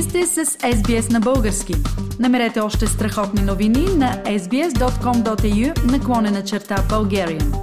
Вие сте с SBS на български. Намерете още страхотни новини на sbs.com.au наклонена черта Bulgarian.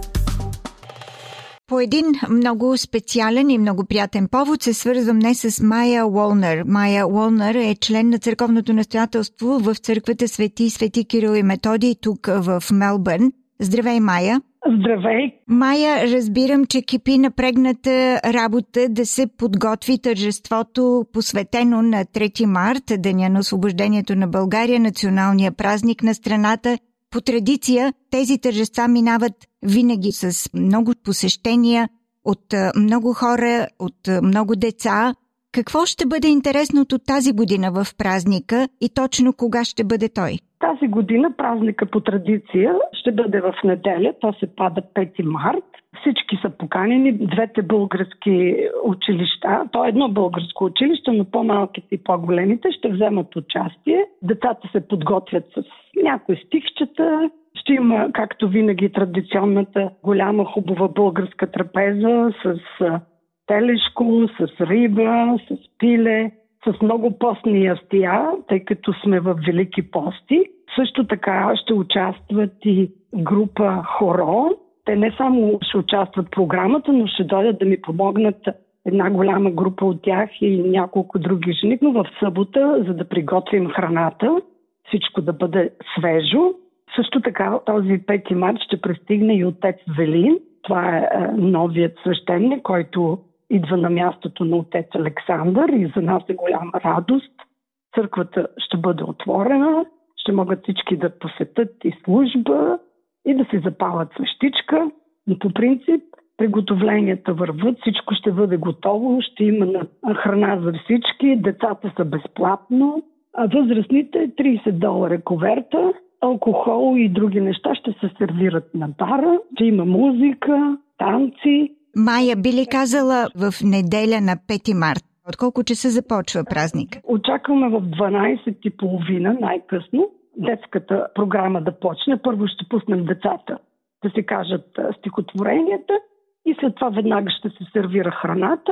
По един много специален и много приятен повод се свързвам днес с Майя Уолнер. Майя Уолнер е член на църковното настоятелство в църквата Свети Свети Кирил и Методий тук в Мелбърн. Здравей, Майя! Здравей! Майя, разбирам, че кипи напрегната работа да се подготви тържеството, посветено на 3 март, Деня на освобождението на България, националния празник на страната. По традиция тези тържества минават винаги с много посещения от много хора, от много деца. Какво ще бъде интересното тази година в празника и точно кога ще бъде той? Тази година празника по традиция ще бъде в неделя, то се пада 5 март. Всички са поканени, двете български училища, то е едно българско училище, но по-малките и по-големите ще вземат участие. Децата се подготвят с някои стихчета, ще има, както винаги, традиционната голяма хубава българска трапеза с телешко, с риба, с пиле, с много постни ястия, тъй като сме в Велики пости. Също така ще участват и група Хоро. Те не само ще участват в програмата, но ще дойдат да ми помогнат една голяма група от тях и няколко други жени, но в събота, за да приготвим храната, всичко да бъде свежо. Също така този 5 март ще пристигне и отец Велин. Това е, е новият свещеник, който идва на мястото на отец Александър и за нас е голяма радост. Църквата ще бъде отворена, ще могат всички да посетят и служба и да си запалят свещичка. Но по принцип приготовленията върват, всичко ще бъде готово, ще има храна за всички, децата са безплатно, а възрастните 30 долара коверта, алкохол и други неща ще се сервират на бара, ще има музика, танци, Майя би ли казала в неделя на 5 март? От колко часа започва празник? Очакваме в 12.30 най-късно детската програма да почне. Първо ще пуснем децата да си кажат стихотворенията и след това веднага ще се сервира храната,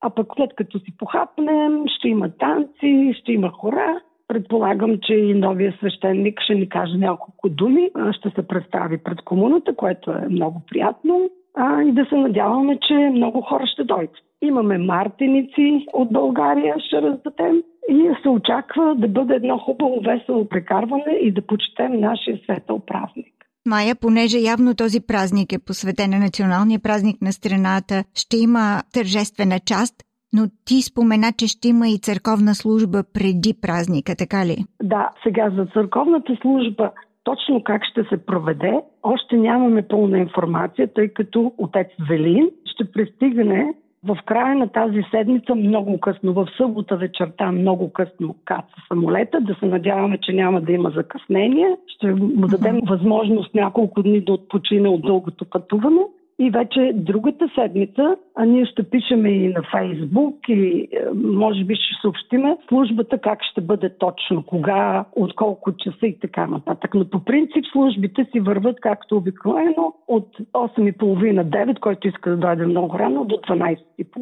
а пък след като си похапнем, ще има танци, ще има хора. Предполагам, че и новия свещеник ще ни каже няколко думи, ще се представи пред комуната, което е много приятно а, и да се надяваме, че много хора ще дойдат. Имаме мартиници от България, ще раздадем и се очаква да бъде едно хубаво весело прекарване и да почетем нашия светъл празник. Майя, понеже явно този празник е посветен на националния празник на страната, ще има тържествена част, но ти спомена, че ще има и църковна служба преди празника, така ли? Да, сега за църковната служба точно как ще се проведе, още нямаме пълна информация, тъй като отец Велин ще пристигне в края на тази седмица много късно, в събота вечерта много късно каца самолета, да се надяваме, че няма да има закъснение. Ще му дадем възможност няколко дни да отпочине от дългото пътуване и вече другата седмица, а ние ще пишеме и на Фейсбук и е, може би ще съобщиме службата как ще бъде точно, кога, от колко часа и така нататък. Но по принцип службите си върват както обикновено от 8.30-9, който иска да дойде много рано, до 12.30.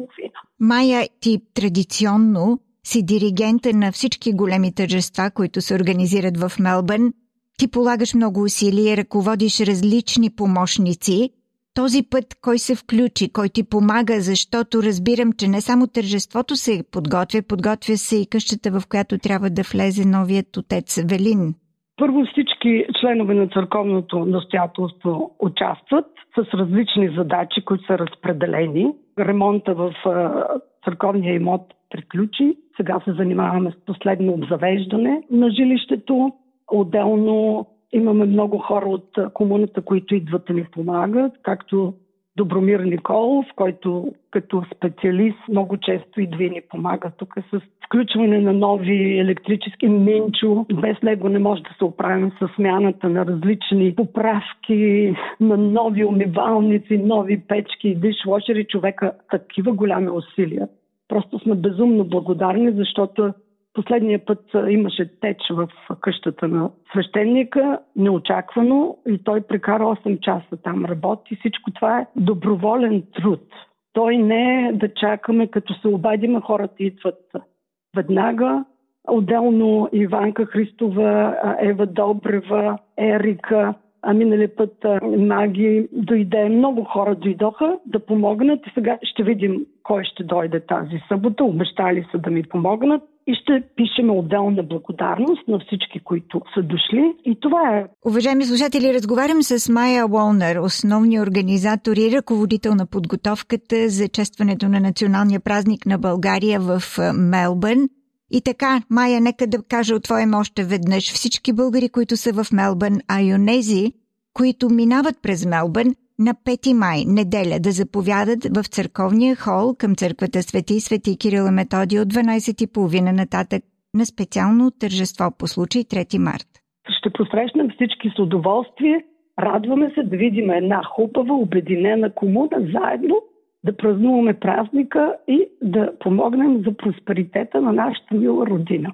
Майя, ти традиционно си диригента на всички големи тържества, които се организират в Мелбърн. Ти полагаш много усилия, ръководиш различни помощници – този път кой се включи, кой ти помага, защото разбирам, че не само тържеството се подготвя, подготвя се и къщата, в която трябва да влезе новият отец Велин. Първо всички членове на църковното настоятелство участват с различни задачи, които са разпределени. Ремонта в църковния имот приключи. Сега се занимаваме с последно обзавеждане на жилището. Отделно Имаме много хора от комуната, които идват да ни помагат, както Добромир Николов, който като специалист много често идва и ни помага тук с включване на нови електрически минчо. Без него не може да се оправим с смяната на различни поправки, на нови умивалници, нови печки и дишвошери. Човека такива голями усилия. Просто сме безумно благодарни, защото Последния път имаше теч в къщата на свещеника, неочаквано, и той прекара 8 часа там работи. Всичко това е доброволен труд. Той не е да чакаме, като се обадиме, хората идват веднага. Отделно Иванка Христова, Ева Добрева, Ерика, а миналия път Маги дойде, много хора дойдоха да помогнат и сега ще видим кой ще дойде тази събота. Обещали са да ми помогнат и ще пишем отделна благодарност на всички, които са дошли. И това е. Уважаеми слушатели, разговарям с Майя Уолнер, основни организатор и ръководител на подготовката за честването на националния празник на България в Мелбърн. И така, Майя, нека да кажа от твоем още веднъж всички българи, които са в Мелбърн, а и онези, които минават през Мелбърн, на 5 май, неделя, да заповядат в църковния хол към църквата Свети Свети Кирил и Методи от 12.30 нататък на специално тържество по случай 3 март. Ще посрещнем всички с удоволствие. Радваме се да видим една хубава, обединена комуна заедно, да празнуваме празника и да помогнем за просперитета на нашата мила родина.